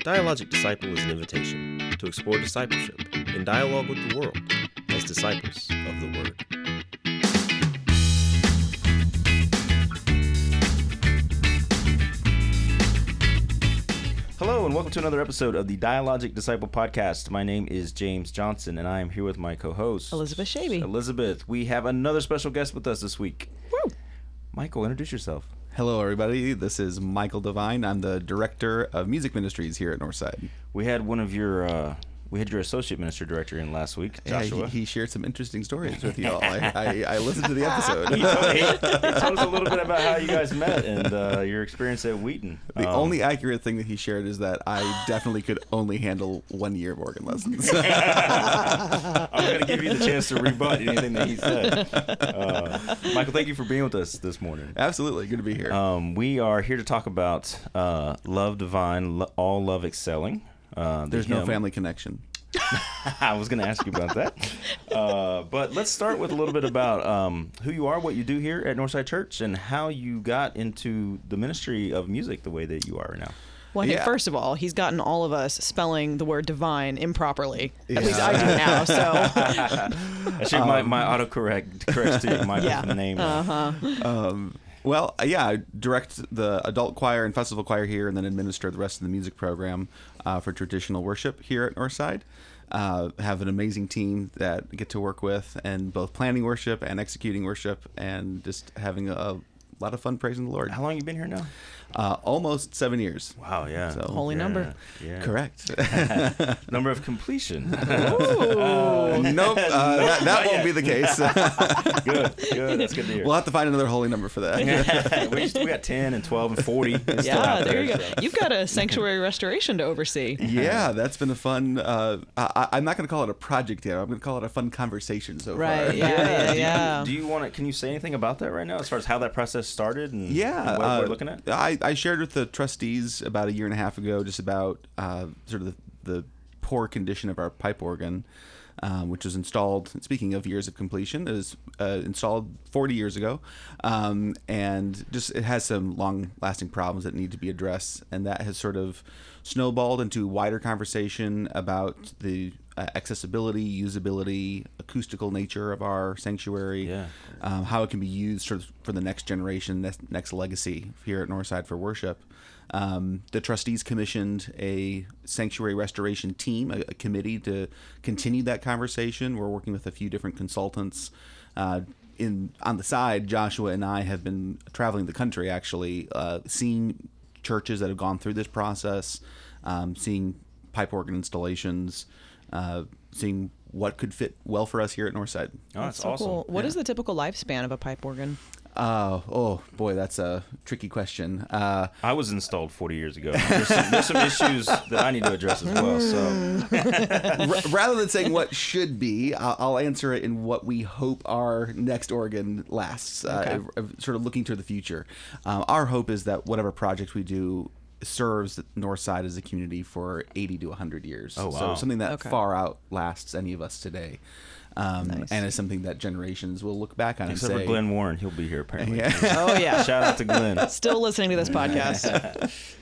Dialogic Disciple is an invitation to explore discipleship in dialogue with the world as disciples of the Word. Hello, and welcome to another episode of the Dialogic Disciple Podcast. My name is James Johnson, and I am here with my co host, Elizabeth Shaby. Elizabeth. We have another special guest with us this week. Woo! Michael, introduce yourself. Hello, everybody. This is Michael Devine. I'm the director of music ministries here at Northside. We had one of your, uh, we had your associate minister director in last week, Yeah, Joshua. he, he shared some interesting stories with you all. I, I, I listened to the episode. he, told, he- he told us a little bit about how you guys met and uh, your experience at Wheaton. The Um, only accurate thing that he shared is that I definitely could only handle one year of organ lessons. I'm going to give you the chance to rebut anything that he said. Uh, Michael, thank you for being with us this morning. Absolutely, good to be here. Um, we are here to talk about uh, Love Divine, All Love Excelling. Uh, the There's no family connection. I was going to ask you about that. Uh, but let's start with a little bit about um, who you are, what you do here at Northside Church, and how you got into the ministry of music the way that you are now. Well, I think first of all, he's gotten all of us spelling the word divine improperly. At least I do now. So I should my, my autocorrect corrects to Michael's Yeah. name. uh-huh. Um, well, uh, yeah, I direct the adult choir and festival choir here, and then administer the rest of the music program uh, for traditional worship here at Northside. Uh, have an amazing team that get to work with, and both planning worship and executing worship, and just having a, a lot of fun praising the Lord. How long you been here now? Uh, almost seven years. Wow, yeah. So- Holy Yeah, number. Yeah. Correct. Number of completion. Ooh. nope, uh, that, that won't be the case. good, good. That's good to hear. we'll have to find another holy number for that. we, just, we got 10 and 12 and 40. It's yeah, out there you go. so. You've got a sanctuary restoration to oversee. yeah, that's been a fun. Uh, I, I'm not going to call it a project yet. I'm going to call it a fun conversation so far. Right. Yeah. Yeah. do you- Yeah. Do you want to? Can you say anything about that right now, as far as how that process started and Yeah, what uh, we're looking at? I, I shared with the trustees about a year and a half ago just about uh, sort of the, the poor condition of our pipe organ, um, which was installed. Speaking of years of completion, it was uh, installed 40 years ago, um, and just it has some long-lasting problems that need to be addressed, and that has sort of snowballed into wider conversation about the uh, accessibility, usability, acoustical nature of our sanctuary Yeah. um, how it can be used of for the next generation, next, next legacy here at Northside for worship. Um, the trustees commissioned a sanctuary restoration team, a, a committee to continue that conversation. We're working with a few different consultants. Uh, in on the side, Joshua and I have been traveling the country, actually, uh, seeing churches that have gone through this process, um, seeing pipe organ installations, uh, seeing what could fit well for us here at Northside. Oh, that's so awesome. cool. What Yeah. is the typical lifespan of a pipe organ? Uh, oh boy, that's a tricky question. Uh, I was installed 40 years ago. There's some, there's some issues that I need to address as well. So r- rather than saying what should be, I'll, I'll answer it in what we hope our next organ lasts. Uh, uh, sort of looking to the future. Um, our hope is that whatever project we do serves the North Side as a community for 80 to 100 years. Oh, wow. So something that Okay. far outlasts any of us today. Um, Nice. And is something that generations will look back on except and for say, Glenn Warren, he'll be here apparently. Yeah. Oh yeah. Shout out to Glenn. Still listening to this podcast.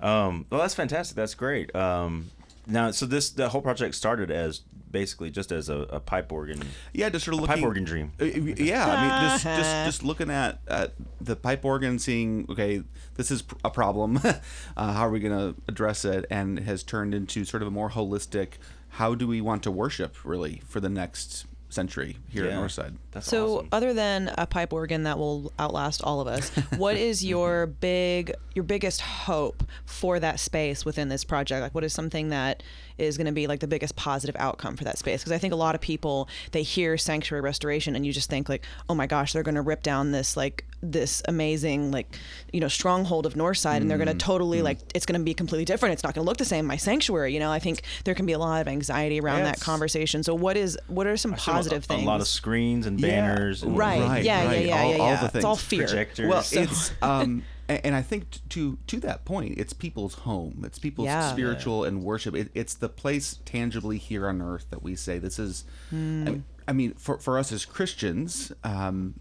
Um, well, that's fantastic. That's great. Um, now, so this the whole project started as basically just as a, a pipe organ. Yeah, just sort of A looking pipe organ dream. Uh, Yeah, I mean, just just just looking at, at the pipe organ, seeing okay, this is a problem. uh, how are we going to address it? And has turned into sort of a more holistic. How do we want to worship really for the next century here Yeah. at Northside? That's So, awesome. other than a pipe organ that will outlast all of us, what is your big, your biggest hope for that space within this project? Like, what is something that is going to be like the biggest positive outcome for that space? Because I think a lot of people they hear sanctuary restoration and you just think like, oh my gosh, they're going to rip down this like this amazing like you know stronghold of Northside and they're going to totally like it's going to be completely different. It's not going to look the same. My sanctuary, you know, I think there can be a lot of anxiety around that conversation. So, what is what are some I positive a, things? A lot of screens and Yeah. banners. And Right. Right, yeah, right. yeah, yeah, All- yeah, all yeah. the It's all fear. Projectors. Well, So- it's um, and I think to to that point, it's people's home. It's people's Yeah. spiritual and worship. It, it's the place tangibly here on earth that we say this is. I, mean, I mean, for for us as Christians, um,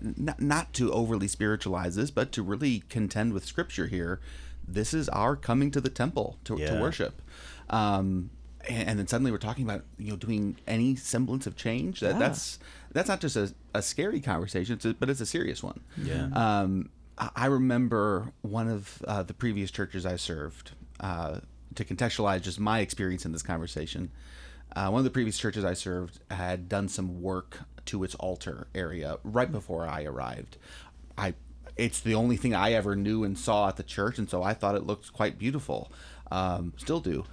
not not to overly spiritualize this, but to really contend with Scripture here. this is our coming to the temple to, to worship. Um, and, and then suddenly we're talking about you know doing any semblance of change. That Yeah. that's that's not just a, a scary conversation, it's a, but it's a serious one. Yeah. Um, I I remember one of uh, the previous churches I served. Uh, to contextualize just my experience in this conversation, uh, one of the previous churches I served had done some work to its altar area right before I arrived. I it's the only thing I ever knew and saw at the church, and so I thought it looked quite beautiful. Um, still do,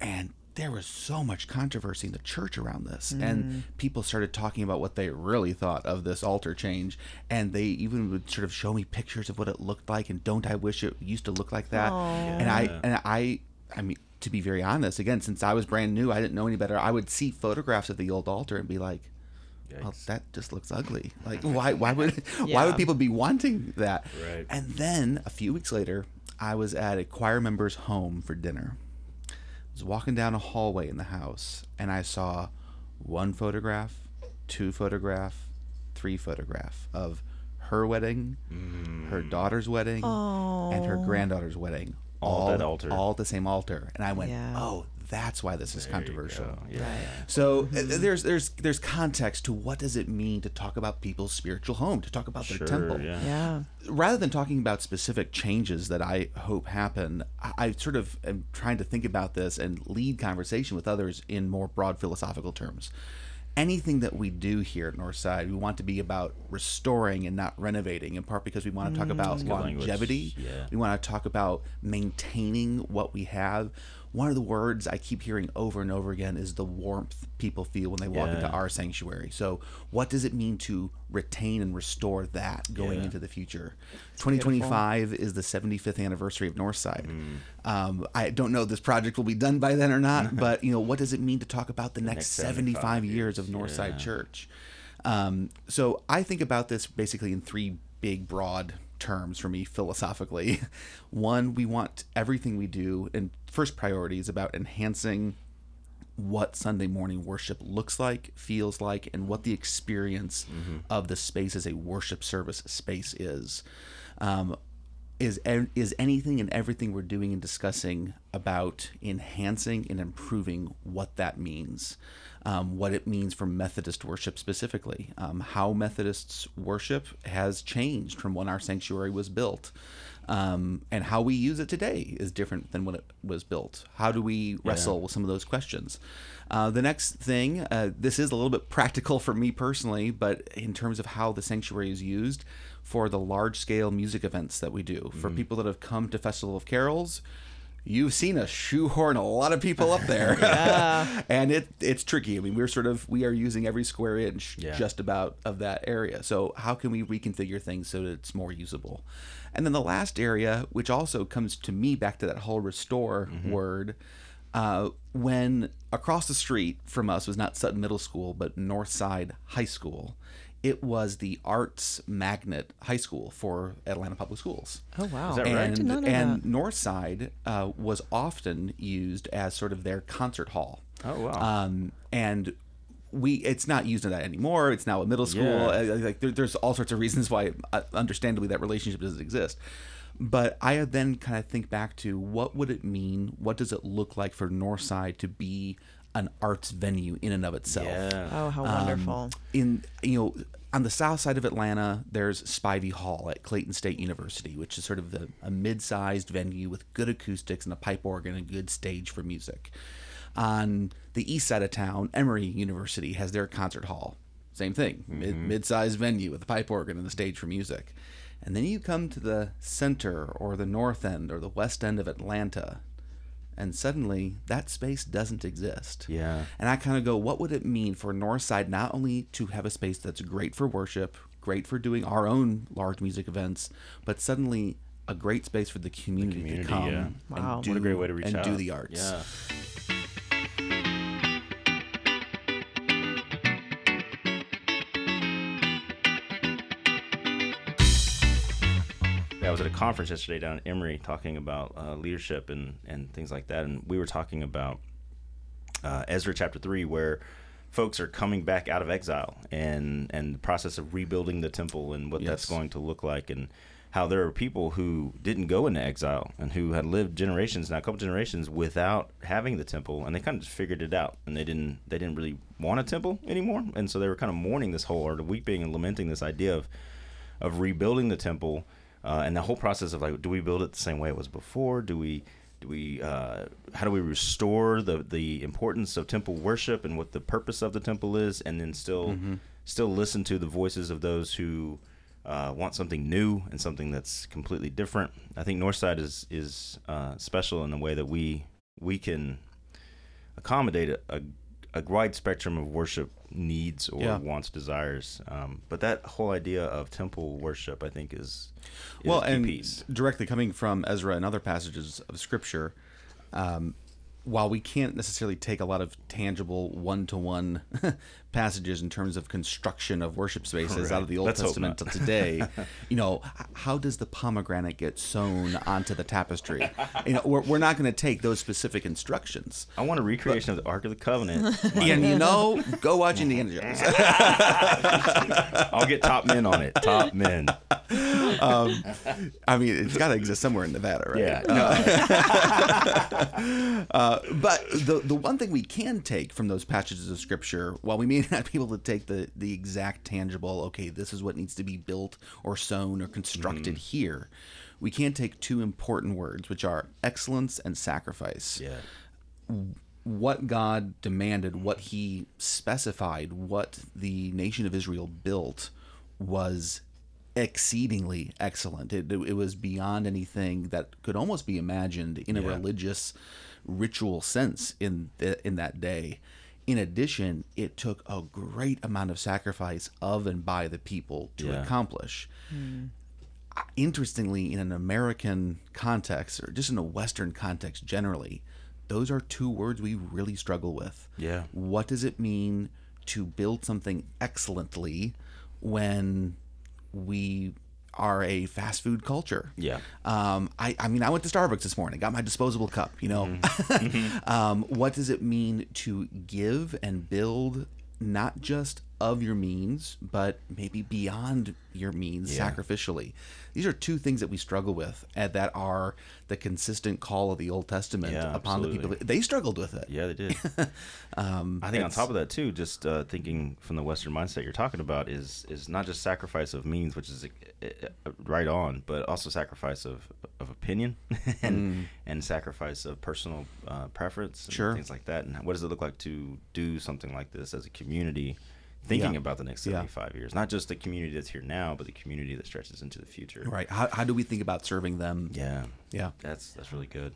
and there was so much controversy in the church around this, and people started talking about what they really thought of this altar change, and they even would sort of show me pictures of what it looked like, and don't I wish it used to look like that? And I and I, I mean, to be very honest, again, since I was brand new, I didn't know any better. I would see photographs of the old altar and be like, "Well, that just looks ugly. Like, why? Why would? Why would people be wanting that?" Right. And then a few weeks later, I was at a choir member's home for dinner. I was walking down a hallway in the house, and I saw one photograph, two photograph, three photograph of her wedding, her mm. daughter's wedding, and her granddaughter's wedding. All at that altar. All at the same altar. And I went, Yeah. oh, that's why this is There controversial. go. Yeah. So uh, there's there's there's context to what does it mean to talk about people's spiritual home, to talk about their Sure, temple yeah. Yeah. rather than talking about specific changes that I hope happen, I, I sort of am trying to think about this and lead conversation with others in more broad philosophical terms. Anything that we do here at Northside, we want to be about restoring and not renovating, in part because we want to talk about longevity. Yeah. We want to talk about maintaining what we have. One of the words I keep hearing over and over again is the warmth people feel when they walk into our sanctuary. So, what does it mean to retain and restore that going Yeah. into the future? 2025 is the 75th anniversary of Northside. Mm. Um, I don't know if this project will be done by then or not, but you know, what does it mean to talk about the next, next 75, 75 years of Northside yeah. Church? Um, so I think about this basically in three big, broad terms for me philosophically. One, we want everything we do, and first priority is about enhancing what Sunday morning worship looks like, feels like, and what the experience of the space as a worship service space is. Um, is is anything and everything we're doing and discussing about enhancing and improving what that means, um, what it means for Methodist worship specifically, um, how Methodists worship has changed from when our sanctuary was built, um, and how we use it today is different than when it was built. How do we wrestle with some of those questions? Uh, the next thing, uh, this is a little bit practical for me personally, but in terms of how the sanctuary is used for the large scale music events that we do, for people that have come to Festival of Carols, you've seen us shoehorn a lot of people up there. and it it's tricky. I mean, we're sort of we are using every square inch Yeah. just about of that area. So how can we reconfigure things so that it's more usable? And then the last area, which also comes to me back to that whole restore word, uh, when across the street from us was not Sutton Middle School, but Northside High School. It was the arts magnet high school for Atlanta Public Schools Oh wow. Is that right? and, Did not know and that. Northside uh, was often used as sort of their concert hall. Oh, wow. Um, and we it's not used in that anymore. It's now a middle school. Yeah. Uh, Like there, there's all sorts of reasons why, uh, understandably, that relationship doesn't exist. But I then kind of think back to what would it mean? What does it look like for Northside to be an arts venue in and of itself? Yeah. Oh, how Um, wonderful. in you know on the south side of Atlanta, there's Spivey Hall at Clayton State University, which is sort of the, a mid-sized venue with good acoustics and a pipe organ and a good stage for music. On the east side of town, Emory University has their concert hall. Same thing, mid, mid-sized venue with a pipe organ and the stage for music. And then you come to the center or the north end or the west end of Atlanta, and suddenly that space doesn't exist. Yeah. And I kind of go, what would it mean for Northside not only to have a space that's great for worship, great for doing our own large music events, but suddenly a great space for the community, community, to come yeah. and Wow. do what a great way to reach and out. do the arts. Yeah. I was at a conference yesterday down at Emory talking about uh, leadership and, and things like that. And we were talking about uh, Ezra chapter 3, where folks are coming back out of exile and, and the process of rebuilding the temple and what that's going to look like. And how there are people who didn't go into exile and who had lived generations now a couple generations without having the temple and they kind of just figured it out and they didn't they didn't really want a temple anymore and so they were kind of mourning this whole or weeping and lamenting this idea of of rebuilding the temple uh, and the whole process of like do we build it the same way it was before do we do we uh, how do we restore the the importance of temple worship and what the purpose of the temple is and then still Mm-hmm. still listen to the voices of those who uh, want something new and something that's completely different i think northside is is uh, special in the way that we we can accommodate a, a, a wide spectrum of worship needs or Yeah. wants desires um, but that whole idea of temple worship i think is, is well, and piece directly coming from Ezra and other passages of Scripture, um, while we can't necessarily take a lot of tangible one-to-one passages in terms of construction of worship spaces out of the Old Let's Testament to today, you know, how does the pomegranate get sewn onto the tapestry? You know, we're, we're not going to take those specific instructions. i want a recreation of the ark of the covenant And you know, go watch Indiana Jones. i'll get top men on it top men I mean, it's got to exist somewhere in Nevada, right? yeah no, Uh, but the the one thing we can take from those passages of scripture, while we may not be able to take the the exact tangible, okay, this is what needs to be built or sewn or constructed mm-hmm. here, we can take two important words, which are excellence and sacrifice. yeah What God demanded, what He specified, what the nation of Israel built was exceedingly excellent. It, it was beyond anything that could almost be imagined in a Yeah. religious ritual sense in the, in that day. In addition, it took a great amount of sacrifice of and by the people to Yeah. accomplish. Interestingly, in an American context, or just in a Western context generally, those are two words we really struggle with. Yeah. What does it mean to build something excellently when we are a fast food culture? Yeah. Um, I, I mean, I went to Starbucks this morning, got my disposable cup, you know. Mm-hmm. um, what does it mean to give and build not just of your means, but maybe beyond your means Yeah. sacrificially? These are two things that we struggle with and that are the consistent call of the Old Testament Yeah, upon the people. They struggled with it. Yeah, they did. Um, I think on top of that too, just uh, thinking from the Western mindset you're talking about is is not just sacrifice of means, which is uh, uh, right on, but also sacrifice of of opinion and and sacrifice of personal uh, preference, and Sure. things like that. And what does it look like to do something like this as a community? Thinking Yeah. about the next Yeah. 75 years, not just the community that's here now, but the community that stretches into the future. Right. How, how do we think about serving them? Yeah. Yeah. That's that's really good.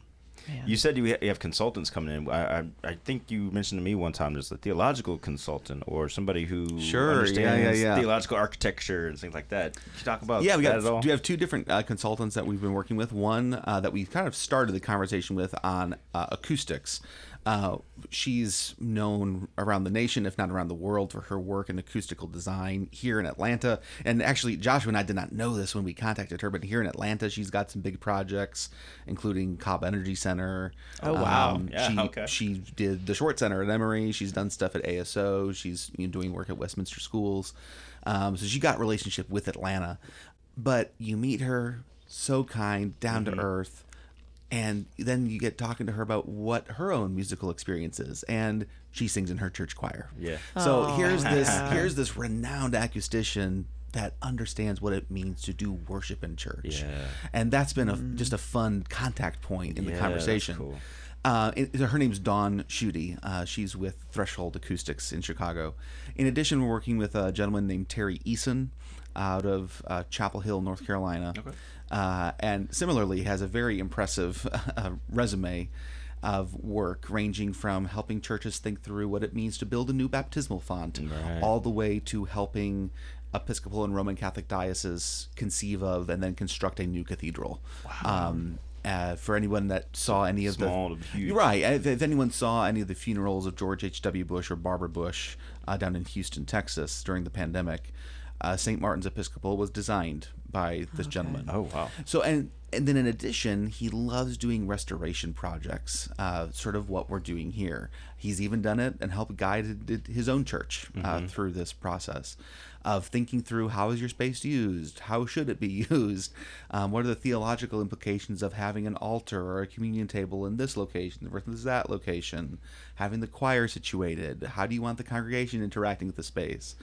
Man. You said you have consultants coming in. I, I I think you mentioned to me one time there's a theological consultant or somebody who Sure, yeah, understands yeah, yeah. theological architecture and things like that. Can you talk about Yeah, we that got at all? we have two different uh, consultants that we've been working with. One uh, that we kind of started the conversation with on uh, acoustics. Uh, she's known around the nation, if not around the world, for her work in acoustical design here in Atlanta. And actually, Joshua and I did not know this when we contacted her, but here in Atlanta, she's got some big projects, including Cobb Energy Center. Oh, wow. Yeah, she, okay. she did the Schwartz Center at Emory. She's done stuff at ASO. She's you know, doing work at Westminster Schools. Um, so she got relationship with Atlanta. But you meet her, so kind, down Mm-hmm. to earth, and then you get talking to her about what her own musical experience is, and she sings in her church choir. Yeah. So Oh. here's this here's this renowned acoustician that understands what it means to do worship in church. Yeah. And that's been a mm. just a fun contact point in the Yeah, that's conversation. cool. Uh, it- her name's Dawn Schuette. Uh, she's with Threshold Acoustics in Chicago. In addition, we're working with a gentleman named Terry Eason out of uh, Chapel Hill, North Carolina. Okay. Uh, and similarly has a very impressive uh, resume of work ranging from helping churches think through what it means to build a new baptismal font Right. all the way to helping Episcopal and Roman Catholic dioceses conceive of and then construct a new cathedral. Um, uh, for anyone that saw any of Small the right, if, if anyone saw any of the funerals of George H. W. Bush or Barbara Bush uh, down in Houston, Texas during the pandemic, uh, St. Martin's Episcopal was designed by this gentleman. Oh, wow. So and and then in addition, he loves doing restoration projects, uh, sort of what we're doing here. He's even done it and helped guide his own church uh, through this process of thinking through how is your space used, how should it be used, um, what are the theological implications of having an altar or a communion table in this location versus that location, having the choir situated, how do you want the congregation interacting with the space,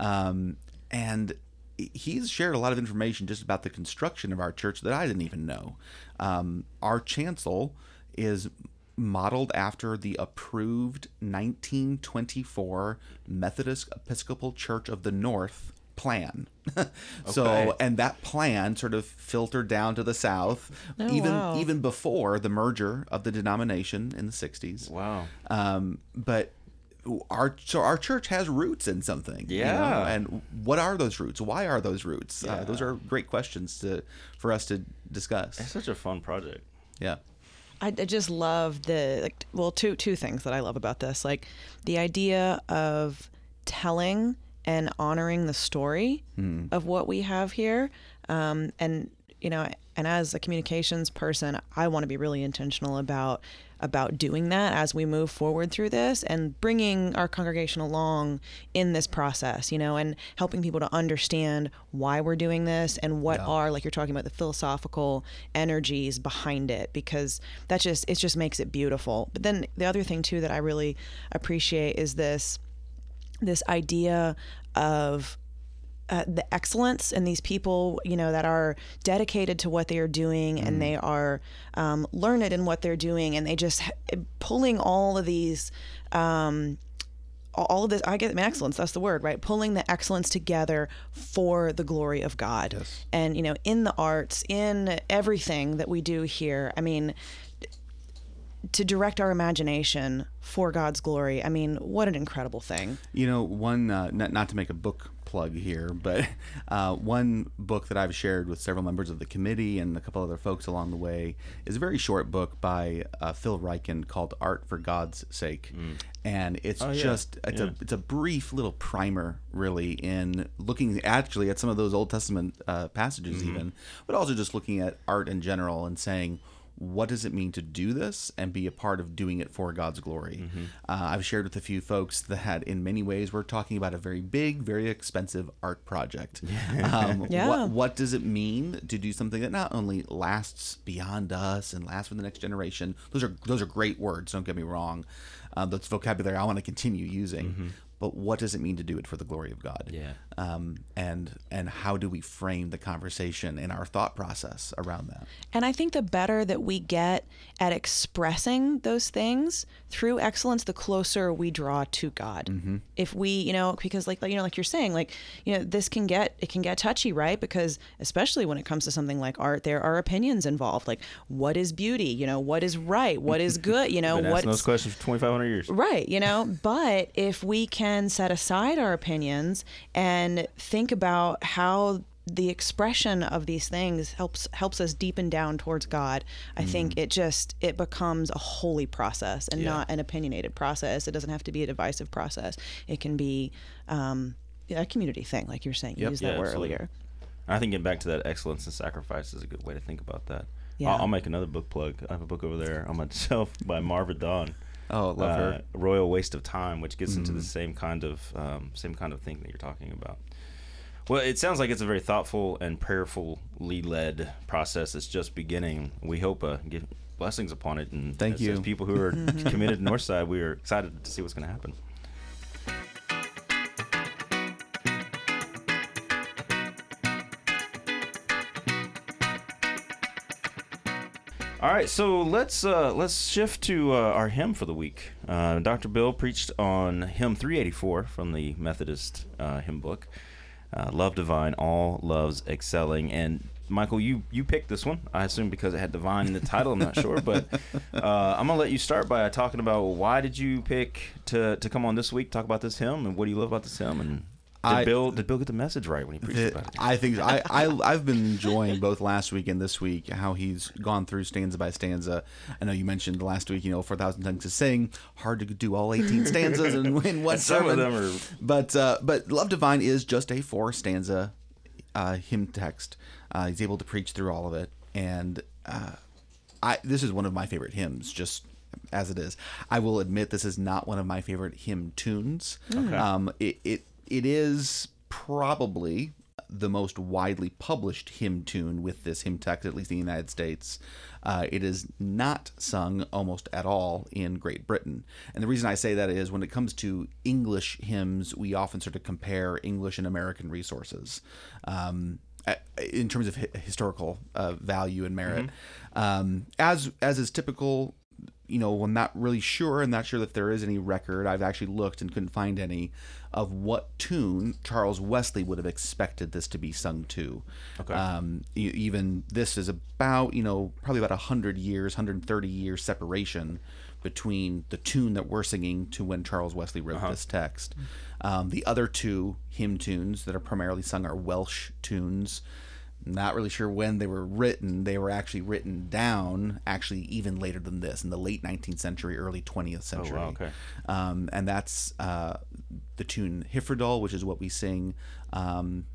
um, and he's shared a lot of information just about the construction of our church that I didn't even know. Um, our chancel is modeled after the approved 1924 Methodist Episcopal Church of the North plan. so Okay. and that plan sort of filtered down to the south Oh, even wow. even before the merger of the denomination in the 60s. Wow. Um, but our so our church has roots in something. you know, Yeah. and what are those roots? Why are those roots? Uh, those are great questions to for us to discuss. It's such a fun project. Yeah. I, I just love the like well two two things that I love about this like the idea of telling and honoring the story of what we have here um, and you know and as a communications person I want to be really intentional about about doing that as we move forward through this and bringing our congregation along in this process you know and helping people to understand why we're doing this and what are like you're talking about the philosophical energies behind it because that just it just makes it beautiful. But then the other thing too that i really appreciate is this this idea of uh, the excellence and these people, you know, that are dedicated to what they are doing and they are um, learned in what they're doing, and they just pulling all of these. Um, all of this, I get I mean, excellence. That's the word, right? Pulling the excellence together for the glory of God, Yes. and you know, in the arts, in everything that we do here. I mean, to direct our imagination for God's glory. I mean, what an incredible thing. You know, one uh, not, not to make a book plug here, but uh, one book that I've shared with several members of the committee and a couple other folks along the way is a very short book by uh, Phil Ryken called "Art for God's Sake," and it's Oh, yeah. just it's Yeah. a it's a brief little primer, really, in looking actually at some of those Old Testament uh, passages, even, but also just looking at art in general and saying what does it mean to do this and be a part of doing it for God's glory? Uh, I've shared with a few folks that in many ways we're talking about a very big, very expensive art project. Um, Yeah. What, what does it mean to do something that not only lasts beyond us and lasts for the next generation? Those are those are great words. Don't get me wrong. Uh, that's vocabulary I want to continue using. But what does it mean to do it for the glory of God? Yeah. Um, and and how do we frame the conversation and our thought process around that? And I think the better that we get at expressing those things through excellence, the closer we draw to God. If we, you know, because like you know, like you're saying, like you know, this can get it can get touchy, right? Because especially when it comes to something like art, there are opinions involved. Like, what is beauty? You know, what is right? What is good? You know, Been what's those questions for 2,500 years. Right, you know, but if we can set aside our opinions and think about how the expression of these things helps helps us deepen down towards God, I think it just it becomes a holy process and Yeah. not an opinionated process. It doesn't have to be a divisive process. It can be um, a community thing, like you're saying. You Yep. used Yeah, that word absolutely. earlier. I think getting back to that excellence and sacrifice is a good way to think about that. Yeah. I'll, I'll make another book plug. I have a book over there on my shelf by Marva Dawn. Oh, love her. uh, Royal Waste of Time, which gets into the same kind of um, same kind of thing that you're talking about. Well, it sounds like it's a very thoughtful and prayerfully led process. It's just beginning. We hope uh, get blessings upon it. And Thank you. as people who are committed to Northside, we are excited to see what's going to happen. All right, so let's uh, let's shift to uh, our hymn for the week. Uh, Dr. Bill preached on hymn 384 from the Methodist uh, hymn book, uh, "Love Divine, All Loves Excelling." And Michael, you you picked this one. I assume because it had "divine" in the title. I'm not sure, but uh, I'm gonna let you start by talking about why did you pick to to come on this week, talk about this hymn, and what do you love about this hymn, and I- Bill did Bill get the message right when he preached It- about it? I think I, I I've been enjoying both last week and this week how he's gone through stanza by stanza. I know you mentioned last week, you know, four thousand tongues to sing. Hard to do all eighteen stanzas in, in one And some of them are- But uh, but Love Divine is just a four stanza uh, hymn text. Uh, he's able to preach through all of it, and uh, I this is one of my favorite hymns. Just as it is, I will admit this is not one of my favorite hymn tunes. Um, it, it it is probably the most widely published hymn tune with this hymn text, at least in the United States. Uh, it is not sung almost at all in Great Britain. And the reason I say that is when it comes to English hymns, we often sort of compare English and American resources. Um, in terms of hi- historical uh, value and merit, um, as as is typical you know, I'm not really sure. I'm not sure if there is any record. I've actually looked and couldn't find any of what tune Charles Wesley would have expected this to be sung to. Okay. Um, even this is about, you know, probably about 100 years, 130 years separation between the tune that we're singing to when Charles Wesley wrote this text. Um, the other two hymn tunes that are primarily sung are Welsh tunes not really sure when they were written. They were actually written down, actually even later than this, in the late 19th century, early 20th century. Oh, okay. Um, and that's uh, the tune Hyfrydol, which is what we sing. Um,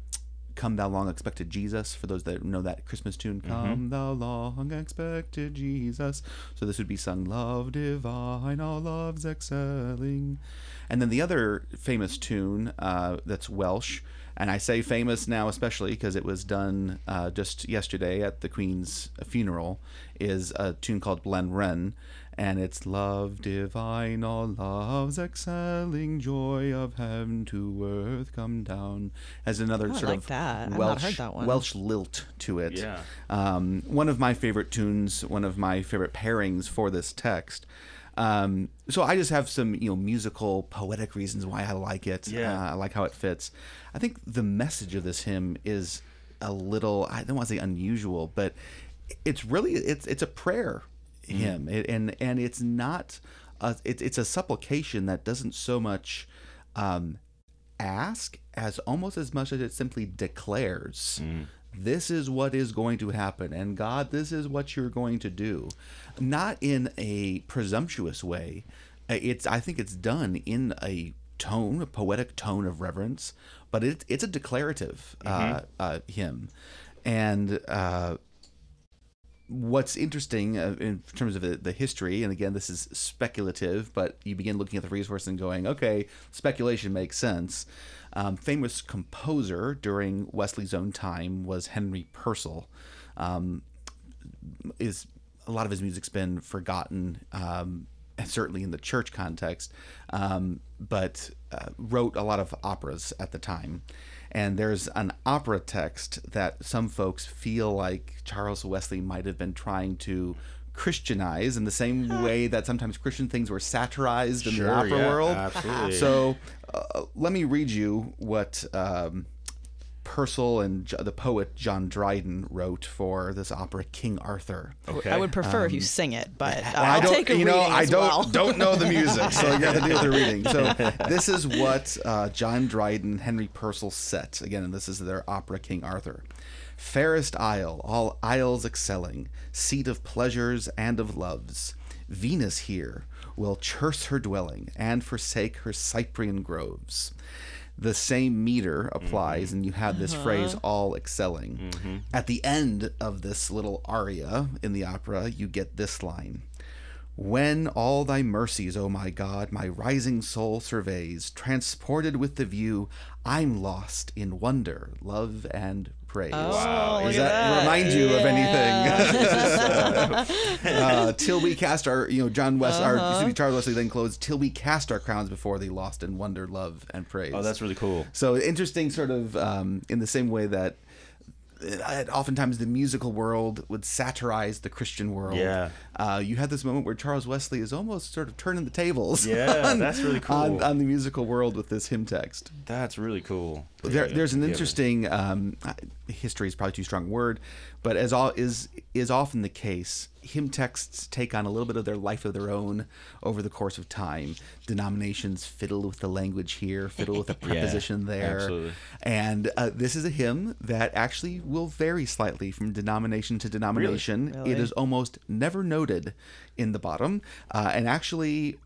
Come thou long expected Jesus, for those that know that Christmas tune. Come thou long expected Jesus. So this would be sung, Love divine, all loves excelling. And then the other famous tune uh, that's Welsh, and I say famous now especially because it was done uh, just yesterday at the Queen's funeral, is a tune called Blaenwern, and it's Love divine, all loves excelling, joy of heaven to earth come down. Has another Oh, I sort like of that. Welsh heard that one. Welsh lilt to it. Yeah. Um, one of my favorite tunes, one of my favorite pairings for this text. Um, so I just have some, you know, musical, poetic reasons why I like it. Yeah. Uh, I like how it fits. I think the message of this hymn is a little, I don't want to say unusual, but it's really, it's, it's a prayer hymn. It, and, and it's not, a, it, it's a supplication that doesn't so much, um, ask as almost as much as it simply declares this is what is going to happen and god this is what you're going to do. Not in a presumptuous way. Uh, it's i think it's done in a tone a poetic tone of reverence but it, it's a declarative uh, uh, hymn. And uh, what's interesting uh, in terms of the, the history, and again, this is speculative, but you begin looking at the resource and going, okay, speculation makes sense. Um, famous composer during Wesley's own time was Henry Purcell. Um, is a lot of his music's been forgotten, um, certainly in the church context, um, but uh, wrote a lot of operas at the time. And there's an opera text that some folks feel like Charles Wesley might have been trying to Christianize in the same way that sometimes Christian things were satirized in the opera yeah, world. absolutely. So uh, let me read you what um, Purcell and J- the poet John Dryden wrote for this opera, King Arthur. Okay. I would prefer if you sing it, but uh, Um, I I'll don't, take a you know, reading I don't well. don't know the music, so you got to deal with the reading. So this is what uh, John Dryden, Henry Purcell set again, and this is their opera King Arthur. Fairest isle, all isles excelling, seat of pleasures and of loves. Venus here will churse her dwelling and forsake her Cyprian groves. The same meter applies, mm-hmm. and you have this uh-huh. phrase all excelling. Mm-hmm. At the end of this little aria in the opera, you get this line. When all thy mercies, O my God, my rising soul surveys, transported with the view, I'm lost in wonder, love, and praise. Wow, Does that, that. remind you of anything? uh, till we cast our, you know, John West, our Uh-huh. excuse me, Charles Wesley then closed, till we cast our crowns before thee, lost in wonder, love, and praise. Oh, that's really cool. So interesting, sort of um, in the same way that uh, oftentimes the musical world would satirize the Christian world. Yeah. Uh, you had this moment where Charles Wesley is almost sort of turning the tables. Yeah, that's really cool. On, on the musical world with this hymn text. That's really cool. There, Yeah, there's an interesting um, uh, history is probably too strong a word, but as all is is often the case, hymn texts take on a little bit of their life of their own over the course of time. Denominations fiddle with the language here, fiddle with the preposition there. absolutely. And uh, this is a hymn that actually will vary slightly from denomination to denomination. It Really? is almost never noted in the bottom. Uh, and actually,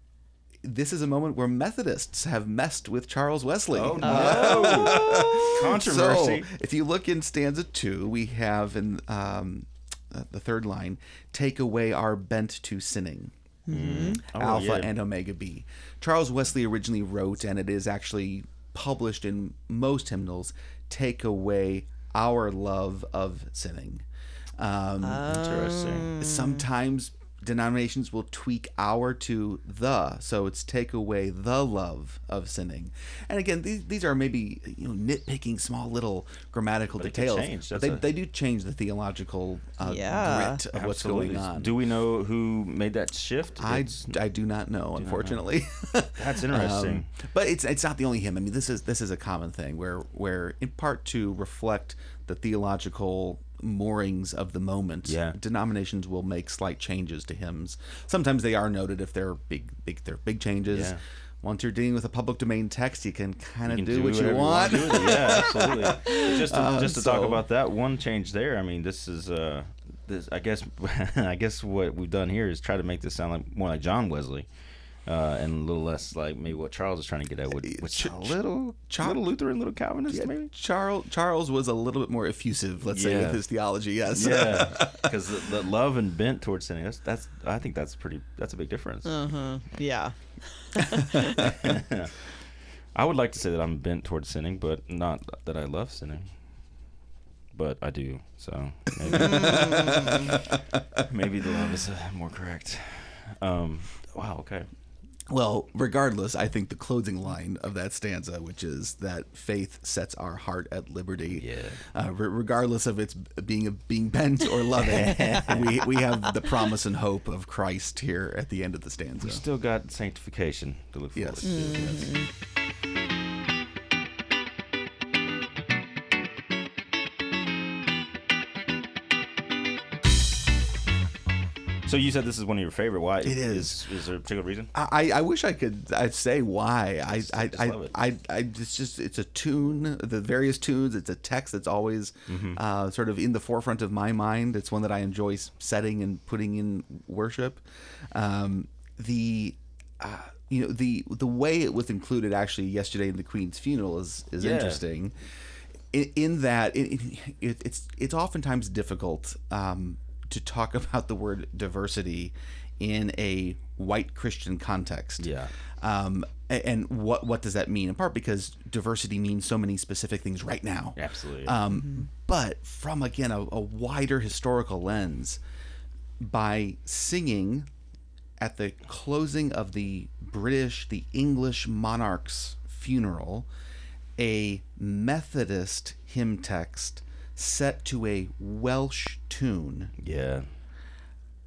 this is a moment where Methodists have messed with Charles Wesley. Oh no! Controversy. So, if you look in stanza two, we have in um, uh, the third line, "Take away our bent to sinning." Oh, Alpha yeah. and Omega B. Charles Wesley originally wrote, and it is actually published in most hymnals, "Take away our love of sinning." Um, Interesting. sometimes denominations will tweak our to the so it's take away the love of sinning and again these, these are maybe you know nitpicking small little grammatical But details change. but they, a- they do change the theological uh, Yeah. grit of what's Absolutely. going on Do we know who made that shift? I, It's- I do not know unfortunately That's interesting. Um, but it's it's not the only hymn. I mean, this is this is a common thing where where in part to reflect the theological moorings of the moment. Yeah. denominations will make slight changes to hymns. Sometimes they are noted if they're big big they're big changes. Yeah. Once you're dealing with a public domain text, you can kind of You do, what you want. do with it. Yeah, absolutely. Just to, Uh, just to talk about that one change there, I mean, this is uh, this I guess I guess what we've done here is try to make this sound like more like John Wesley. Uh, and a little less like maybe what Charles is trying to get at, with, which Ch- a little, Char- little Lutheran, little Calvinist, Yeah, maybe. Charles Charles was a little bit more effusive, let's say, with his theology. Yes. Yeah, because the, the love and bent towards sinning. That's that's I think that's pretty. That's a big difference. Uh-huh. Yeah. I would like to say that I'm bent towards sinning, but not that I love sinning. But I do, so maybe, maybe the love is uh, more correct. Um, wow. Okay. Well, regardless, I think the closing line of that stanza, which is that faith sets our heart at liberty. Yeah. Uh, re- regardless of its being being bent or loving, we we have the promise and hope of Christ here at the end of the stanza. We still got sanctification to look forward Yes. to. Yes. So you said this is one of your favorite. Why? It is. Is, there a particular reason? I, I wish I could I'd say why I I, I, love it. I, I it's just it's a tune the various tunes it's a text that's always Mm-hmm. uh, sort of in the forefront of my mind it's one that I enjoy setting and putting in worship um, the uh, you know the the way it was included actually yesterday in the Queen's funeral is is Yeah. interesting in, in that it, it, it's it's oftentimes difficult um, to talk about the word diversity in a white Christian context. Yeah. Um, and what what does that mean? In part because diversity means so many specific things right now. Absolutely. Um, But from again a, a wider historical lens, by singing at the closing of the British, the English monarch's funeral, a Methodist hymn text set to a Welsh tune. yeah.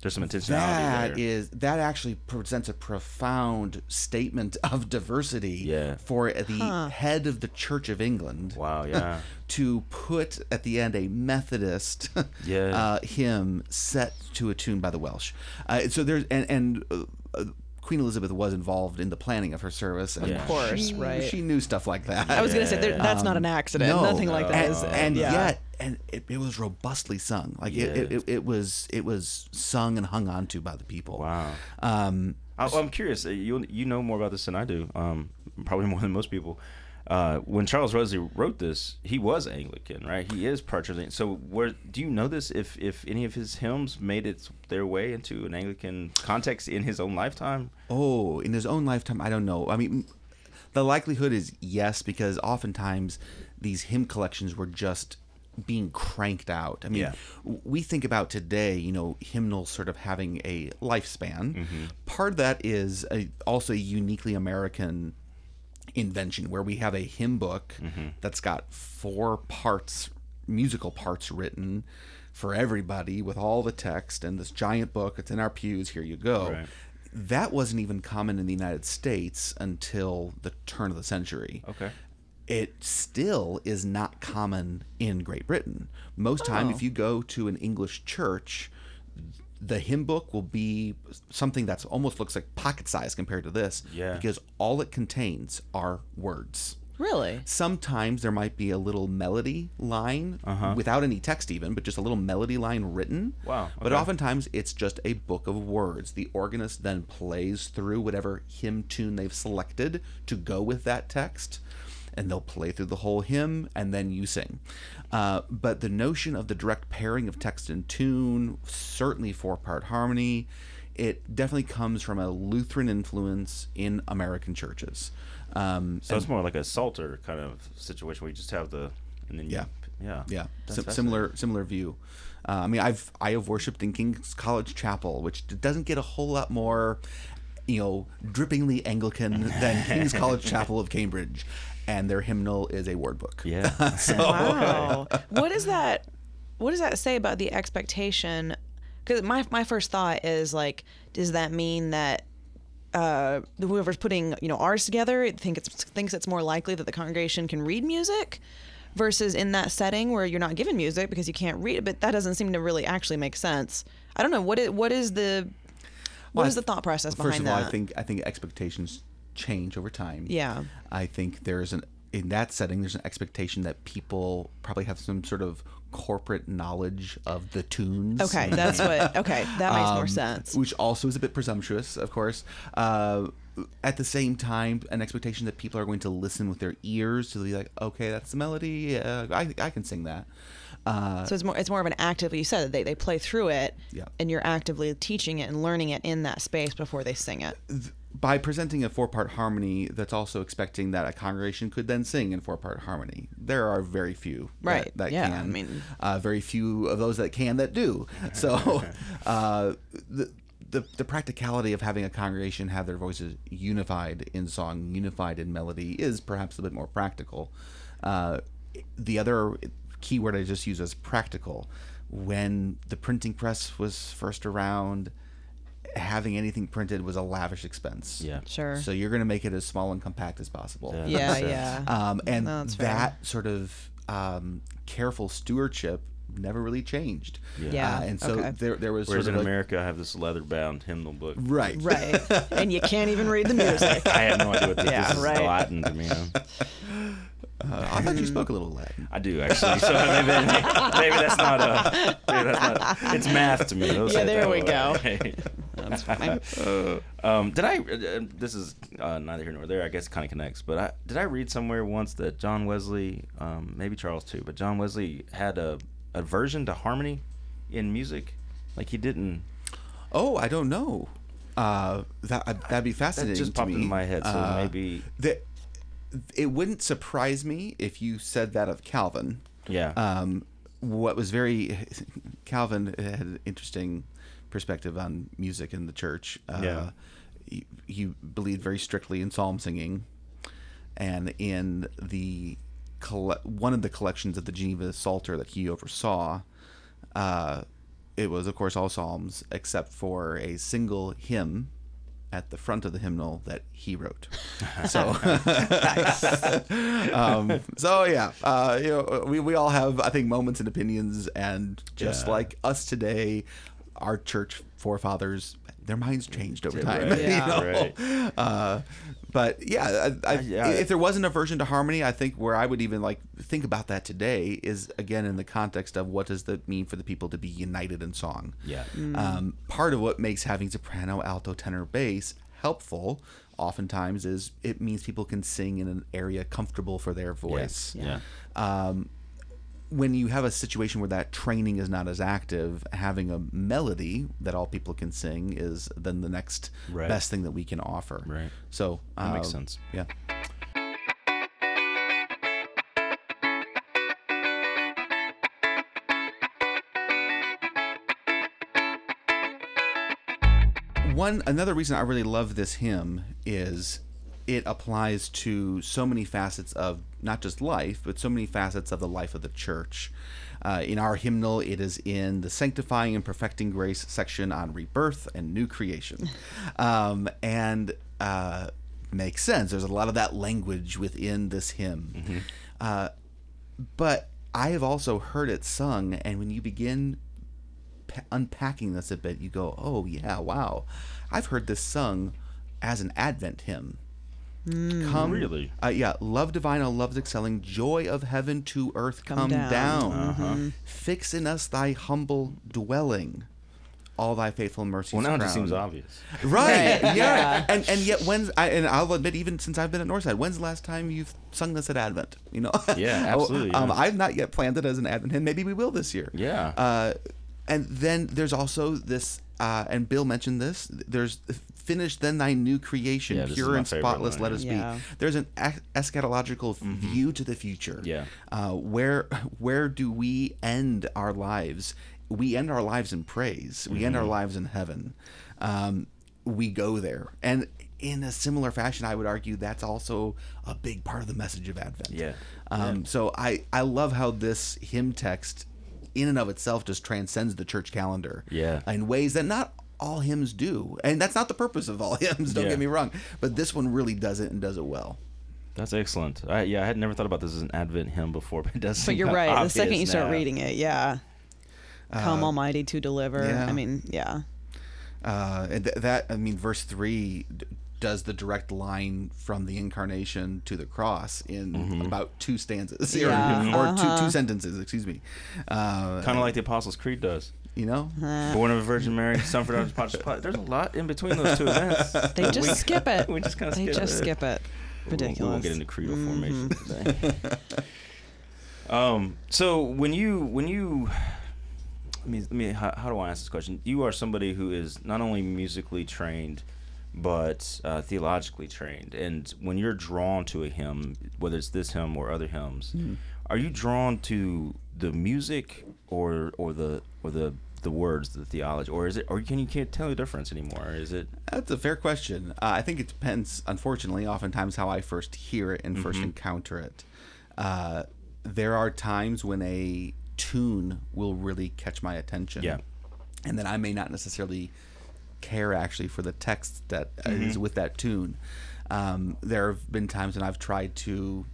There's some intentionality That there. is that actually presents a profound statement of diversity Yeah. for the head of the Church of England wow. Yeah. to put at the end a Methodist Yeah. uh, hymn set to a tune by the Welsh. Uh, so there's and and. Uh, uh, Queen Elizabeth was involved in the planning of her service. and Of course, she, right. She knew stuff like that. I was gonna say there, that's not an accident. No, Nothing like that and, is. and yeah. yet, and it, it was robustly sung. Like it, it, it, it was, it was sung and hung onto by the people. Wow. Um, I, I'm curious. uh, You you know more about this than I do. Um, probably more than most people. Uh, when Charles Wesley wrote this, he was Anglican, right? He is Protestant. So, where do you know this? If if any of his hymns made it their way into an Anglican context in his own lifetime? oh, in his own lifetime, I don't know. I mean, the likelihood is yes, because oftentimes these hymn collections were just being cranked out. I mean, Yeah. we think about today, you know, hymnals sort of having a lifespan. Mm-hmm. Part of that is a, also a uniquely American invention where we have a hymn book Mm-hmm. that's got four parts, musical parts written for everybody with all the text and this giant book. It's in our pews. Here you go. Right. That wasn't even common in the United States until the turn of the century. Okay. It still is not common in Great Britain. Most time, if you go to an English church, the hymn book will be something that's almost looks like pocket size compared to this. Yeah. Because all it contains are words. Really? Sometimes there might be a little melody line Uh-huh. without any text, even, but just a little melody line written. Wow, But oftentimes it's just a book of words. The organist then plays through whatever hymn tune they've selected to go with that text, and they'll play through the whole hymn, and then you sing. Uh, but the notion of the direct pairing of text and tune, certainly four part harmony, it definitely comes from a Lutheran influence in American churches. Um, So it's more like a Psalter kind of situation where you just have the, and then you, Yeah. yeah, Yeah, sim- similar similar view. Uh, I mean, I've I have worshipped in King's College Chapel, which doesn't get a whole lot more, you know, drippingly Anglican than King's College Chapel of Cambridge, and their hymnal is a word book. Yeah. so Wow. what is that? What does that say about the expectation? Because my my first thought is like, does that mean that uh, whoever's putting you know ours together think it's thinks it's more likely that the congregation can read music? Versus in that setting where you're not given music because you can't read it, but that doesn't seem to really actually make sense. I don't know what is what is the what Well, is the thought process behind First of all, that? I think I think expectations change over time. Yeah. I think there's an in that setting there's an expectation that people probably have some sort of corporate knowledge of the tunes. okay, that's what. Okay, that makes more um, sense. Which also is a bit presumptuous, of course. Uh, at the same time, an expectation that people are going to listen with their ears to be like, okay, that's the melody. Uh, I, I can sing that. Uh, So it's more it's more of an active. You said they they play through it, Yeah. and you're actively teaching it and learning it in that space before they sing it. By presenting a four part harmony, that's also expecting that a congregation could then sing in four part harmony. There are very few that- Right, that, yeah, can. I mean- uh, very few of those that can that do. So uh, the, the the practicality of having a congregation have their voices unified in song, unified in melody, is perhaps a bit more practical. Uh, the other key word I just use is practical. When the printing press was first around, having anything printed was a lavish expense. Yeah. Sure. So you're going to make it as small and compact as possible. Yeah. yeah, yeah. Um, and No, that's fair. that sort of um, careful stewardship never really changed. Yeah. Yeah, Uh, and so okay. there, there was Whereas sort in like, America, I have this leather-bound hymnal book. right, right, and you can't even read the music. I have no idea what this, Yeah, this is right. Latin to me. Uh, I thought you spoke a little Latin. I do actually. So maybe, maybe that's not a. Maybe that's not. It's math to me. Let's Yeah, there we way. That's fine. um, did I? Uh, this is uh, neither here nor there. I guess it kind of connects. But I, did I read somewhere once that John Wesley, um, maybe Charles too, but John Wesley had a aversion to harmony in music. Like he didn't. Oh, I don't know. Uh, that that'd be fascinating. That just to popped me. into my head. So Uh, maybe. that it wouldn't surprise me if you said that of Calvin. Yeah. Um, what was very Calvin had an interesting perspective on music in the church. Uh, Yeah. he, he believed very strictly in psalm singing, and in the one of the collections of the Geneva Psalter that he oversaw, uh, it was of course all psalms except for a single hymn at the front of the hymnal that he wrote. So, um, so yeah, uh, you know, we, we all have I think moments and opinions, and just Yeah. like us today, our church forefathers, their minds changed over time. Right. you Yeah. know? Right. Uh, but yeah, I, I, yeah. if there was an aversion to harmony, I think where I would even like think about that today is again in the context of what does that mean for the people to be united in song. Yeah. Um, part of what makes having soprano, alto, tenor, bass helpful oftentimes is it means people can sing in an area comfortable for their voice. Yeah. Um, when you have a situation where that training is not as active, having a melody that all people can sing is then the next Right. best thing that we can offer. Right. So That makes uh, sense. Yeah. One another reason I really love this hymn is it applies to so many facets of not just life, but so many facets of the life of the church. Uh, in our hymnal, it is in the sanctifying and perfecting grace section on rebirth and new creation, um, and uh, makes sense. There's a lot of that language within this hymn, uh, but I have also heard it sung, and when you begin unpa- unpacking this a bit, you go, "Oh yeah, wow, I've heard this sung as an Advent hymn." Come, Really? Uh, yeah, love divine, oh love's excelling, joy of heaven to earth, come, down. down. Uh-huh. Fix in us thy humble dwelling, all thy faithful mercies. Well, now it just seems obvious. Right. Right, Yeah. yeah. And and yet when's I and I'll admit even since I've been at Northside, when's the last time you've sung this at Advent? You know. Yeah, Oh, absolutely, um, yeah. I've not yet planned it as an Advent hymn. Maybe we will this year. Yeah. Uh, and then there's also this, uh, and Bill mentioned this. There's finish then thy new creation, Yeah, pure and spotless. line, Let us Yeah. be. There's an es- eschatological view to the future. Yeah. Uh, where where do we end our lives? We end our lives in praise. We end our lives in heaven. Um, we go there, and in a similar fashion, I would argue that's also a big part of the message of Advent. Yeah. Um, So I I love how this hymn text, in and of itself, just transcends the church calendar. Yeah. In ways that not all hymns do, and that's not the purpose of all hymns. Don't Yeah. get me wrong, but this one really does it and does it well. That's excellent. I, yeah, I had never thought about this as an Advent hymn before, but it does. But seem you're right. The second you start now. reading it, yeah. Come Almighty to deliver. yeah. I mean, yeah. Uh, and th- that I mean, verse three d- does the direct line from the incarnation to the cross in Mm-hmm. about two stanzas, or- Yeah, or, uh-huh. two, two sentences. Excuse me. Uh, Kind of like the Apostles' Creed does. You know. Born of a Virgin Mary, suffered under Pontius Pilate. There's a lot in between those two events. They just skip it. we just kind of They skip just it. skip it. We won't- Ridiculous. Mm-hmm. We won't get into creedal formation today. um. So when you when you, let me let me how, how do I ask this question? You are somebody who is not only musically trained, but uh, theologically trained. And when you're drawn to a hymn, whether it's this hymn or other hymns, Mm-hmm. are you drawn to the music or or the or the the words, the theology, or is it, or can you can't tell the difference anymore? Is it? That's a fair question. Uh, I think it depends, unfortunately, oftentimes how I first hear it and Mm-hmm. first encounter it. Uh, there are times when a tune will really catch my attention. Yeah. And then I may not necessarily care actually for the text that is Mm-hmm. with that tune. Um, there have been times when I've tried to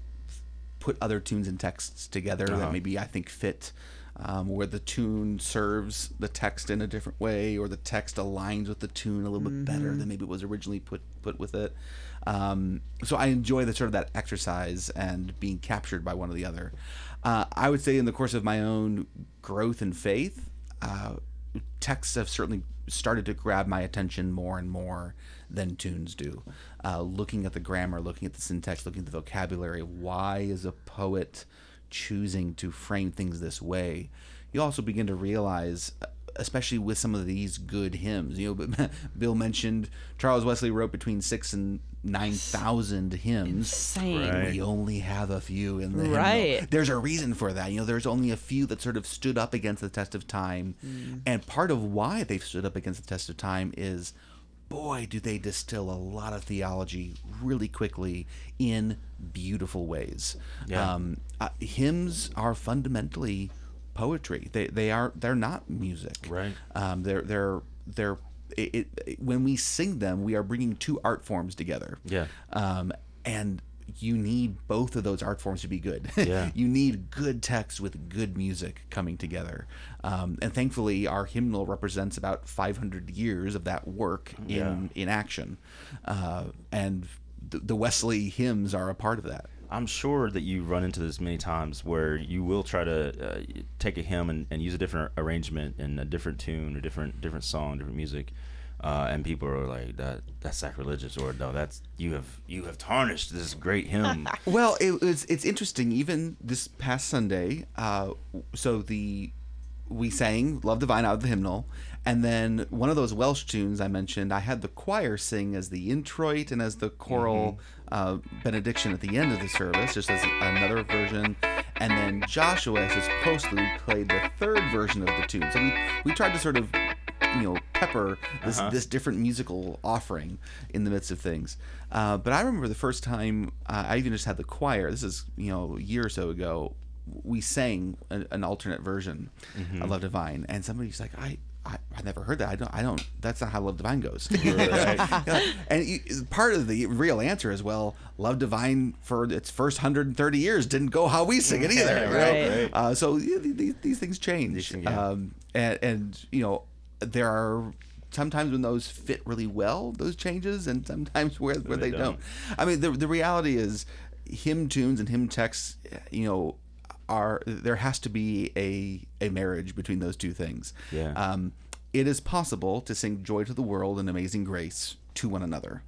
put other tunes and texts together Uh-huh. that maybe I think fit, um, where the tune serves the text in a different way, or the text aligns with the tune a little bit better than maybe it was originally put put with it. Um, so I enjoy the sort of that exercise and being captured by one or the other. Uh, I would say in the course of my own growth in faith, uh, texts have certainly started to grab my attention more and more than tunes do. Uh, looking at the grammar, looking at the syntax, looking at the vocabulary, why is a poet choosing to frame things this way? You also begin to realize, especially with some of these good hymns, you know, Bill mentioned Charles Wesley wrote between six and nine thousand hymns. Insane. Right. We only have a few in the hymnal. Right. There's a reason for that. You know, there's only a few that sort of stood up against the test of time, mm. and part of why they've stood up against the test of time is, boy, do they distill a lot of theology really quickly in beautiful ways. Yeah. Um, uh, hymns are fundamentally poetry. They they are they're not music. Right. Um, they're they're they're it, it, when we sing them, we are bringing two art forms together. Yeah. Um, and you need both of those art forms to be good. Yeah. you need good text with good music coming together. Um, and thankfully, our hymnal represents about 500 years of that work in Yeah. in action. Uh, and the, the Wesley hymns are a part of that. I'm sure that you run into this many times where you will try to uh, take a hymn and, and use a different arrangement and a different tune or different different song, different music, uh, and people are like that that's sacrilegious or no that's you have you have tarnished this great hymn. Well, it was it's interesting. Even this past Sunday, uh, so the we sang "Love Divine" out of the hymnal, and then one of those Welsh tunes I mentioned, I had the choir sing as the introit and as the choral uh, benediction at the end of the service, just as another version. And then Joshua, as his postlude, played the third version of the tune. So we we tried to sort of you know pepper this this different musical offering in the midst of things. Uh, but I remember the first time uh, I even just had the choir. This is you know a year or so ago. We sang a, an alternate version of Love Divine, and somebody's like, "I I, I never heard that. I don't. I don't. That's not how Love Divine goes. Yeah. And you, part of the real answer is well, Love Divine for its first 130 years didn't go how we sing it either. Yeah, you know? right, right. Uh, so yeah, these, these things change. Yeah. um, and, and you know, there are sometimes when those fit really well, those changes, and sometimes where where they they, don't. don't. I mean, the the reality is, hymn tunes and hymn texts, you know, are there has to be a a marriage between those two things. Yeah. Um, it is possible to sing "Joy to the World" and "Amazing Grace" to one another,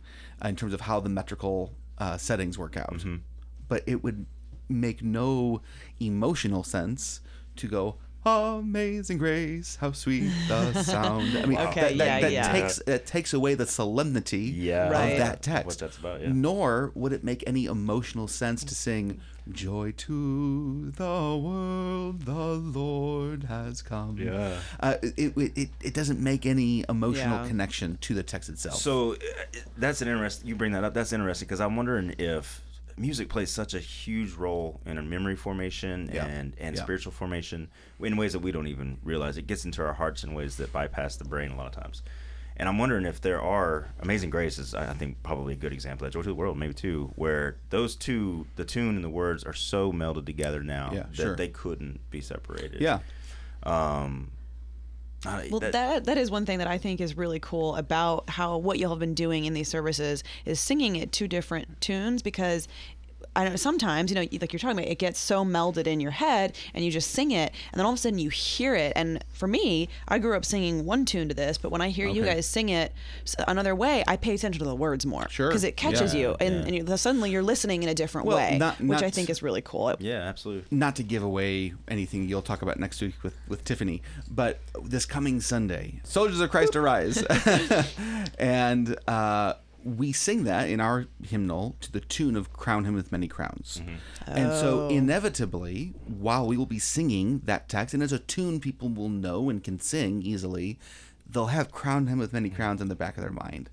uh, in terms of how the metrical uh, settings work out. Mm-hmm. But it would make no emotional sense to go. Amazing grace, how sweet the sound. I mean, Okay, that, that, yeah, that yeah. takes that takes away the solemnity Yeah. of Right. that text. What that's about, yeah. Nor would it make any emotional sense to sing "Joy to the world, the Lord has come." Yeah. uh, it, it it it doesn't make any emotional Yeah. connection to the text itself. So uh, that's an interesting. You bring that up. That's interesting because I'm wondering if music plays such a huge role in our memory formation Yeah. and and Yeah. spiritual formation in ways that we don't even realize. It gets into our hearts in ways that bypass the brain a lot of times. And I'm wondering if there are Amazing Grace is I I think probably a good example. That Joy to the World maybe too, where those two, the tune and the words, are so melded together now Yeah, that sure. they couldn't be separated. yeah, Um. uh, Well, that, that is one thing that I think is really cool about how what y'all have been doing in these services is singing at two different tunes because I know sometimes you know like you're talking about it gets so melded in your head and you just sing it and then all of a sudden you hear it and for me I grew up singing one tune to this but when I hear you guys sing it another way I pay attention to the words more Sure. because it catches Yeah, you and, yeah. and you, suddenly you're listening in a different Well, way not- which I think is really cool. yeah, absolutely. not to give away anything you'll talk about next week with, with Tiffany, but this coming Sunday, Soldiers of Christ Arise. and uh, we sing that in our hymnal to the tune of Crown Him with Many Crowns. And so, Oh. inevitably, while we will be singing that text, and it's a tune people will know and can sing easily, they'll have Crown Him with Many Crowns in the back of their mind.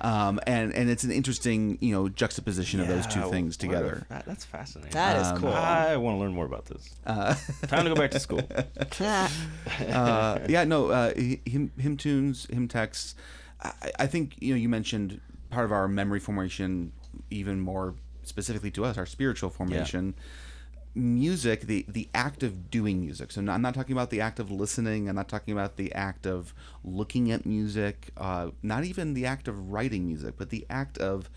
Um, and, and it's an interesting, you know, juxtaposition of those two things together. fa- that's fascinating. That is cool. I want to learn more about this. Time to go back to school. uh, yeah, no, uh, hi- hymn, hymn tunes, hymn texts. I, I think you know you mentioned part of our memory formation, even more specifically to us, our spiritual formation. Music, the the act of doing music. So no- I'm not talking about the act of listening. I'm not talking about the act of looking at music. Uh, not even the act of writing music, but the act of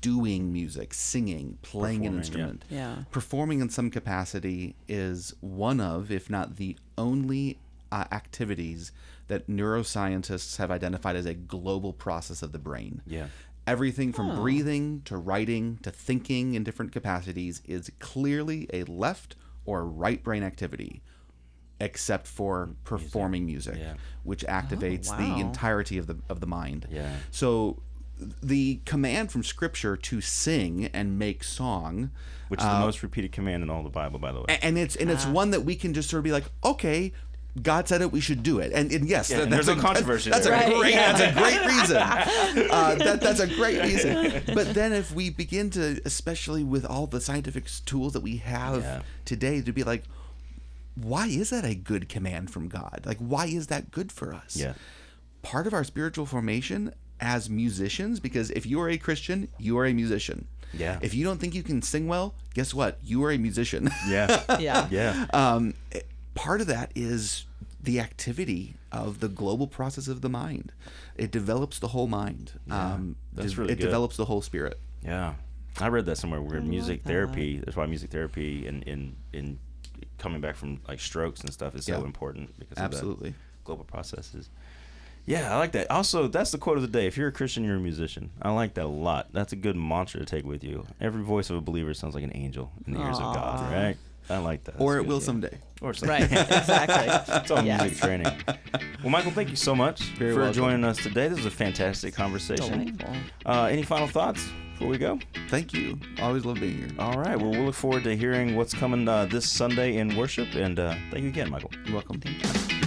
doing music, singing, playing an Performing, yeah. instrument Yeah. performing in some capacity is one of, if not the only, uh, activities that neuroscientists have identified as a global process of the brain. Yeah. Everything from breathing to writing to thinking in different capacities is clearly a left or right brain activity, except for performing music, Yeah. which activates wow. the entirety of the of the mind. Yeah. So the command from scripture to sing and make song Which is the most repeated command in all the Bible, by the way. and it's and it's Ah. one that we can just sort of be like, okay, God said it, we should do it, and, and yes, Yeah, that- and that's there's a no controversy That's there. a Right, great, yeah. that's a great reason. Uh, that, that's a great reason. But then if we begin to, especially with all the scientific tools that we have Yeah. today, to be like, why is that a good command from God? Like, why is that good for us? Yeah. Part of our spiritual formation as musicians, because if you are a Christian, you are a musician. Yeah. If you don't think you can sing well, guess what? You are a musician. yeah. Yeah. Yeah. um, it- part of that is the activity of the global process of the mind. It develops the whole mind. um, that's de- really it good. develops the whole spirit. Yeah, I read that somewhere. Where music that. therapy. That's why music therapy and in, in coming back from like strokes and stuff is so Yeah. important because of Absolutely. global processes. Yeah, I like that. Also, that's the quote of the day. If you're a Christian, you're a musician. I like that a lot. That's a good mantra to take with you. Every voice of a believer sounds like an angel in the ears of God, right? I like that. or That's it will good. someday. Or something. Right. Exactly. It's all Yes. music training. Well, Michael, thank you so much Very for welcome. joining us today. This was a fantastic conversation. Delightful. Uh, any final thoughts before we go? Thank you. Always love being here. All right. Well, we'll look forward to hearing what's coming uh, this Sunday in worship. And uh, thank you again, Michael. You're welcome. Thank you.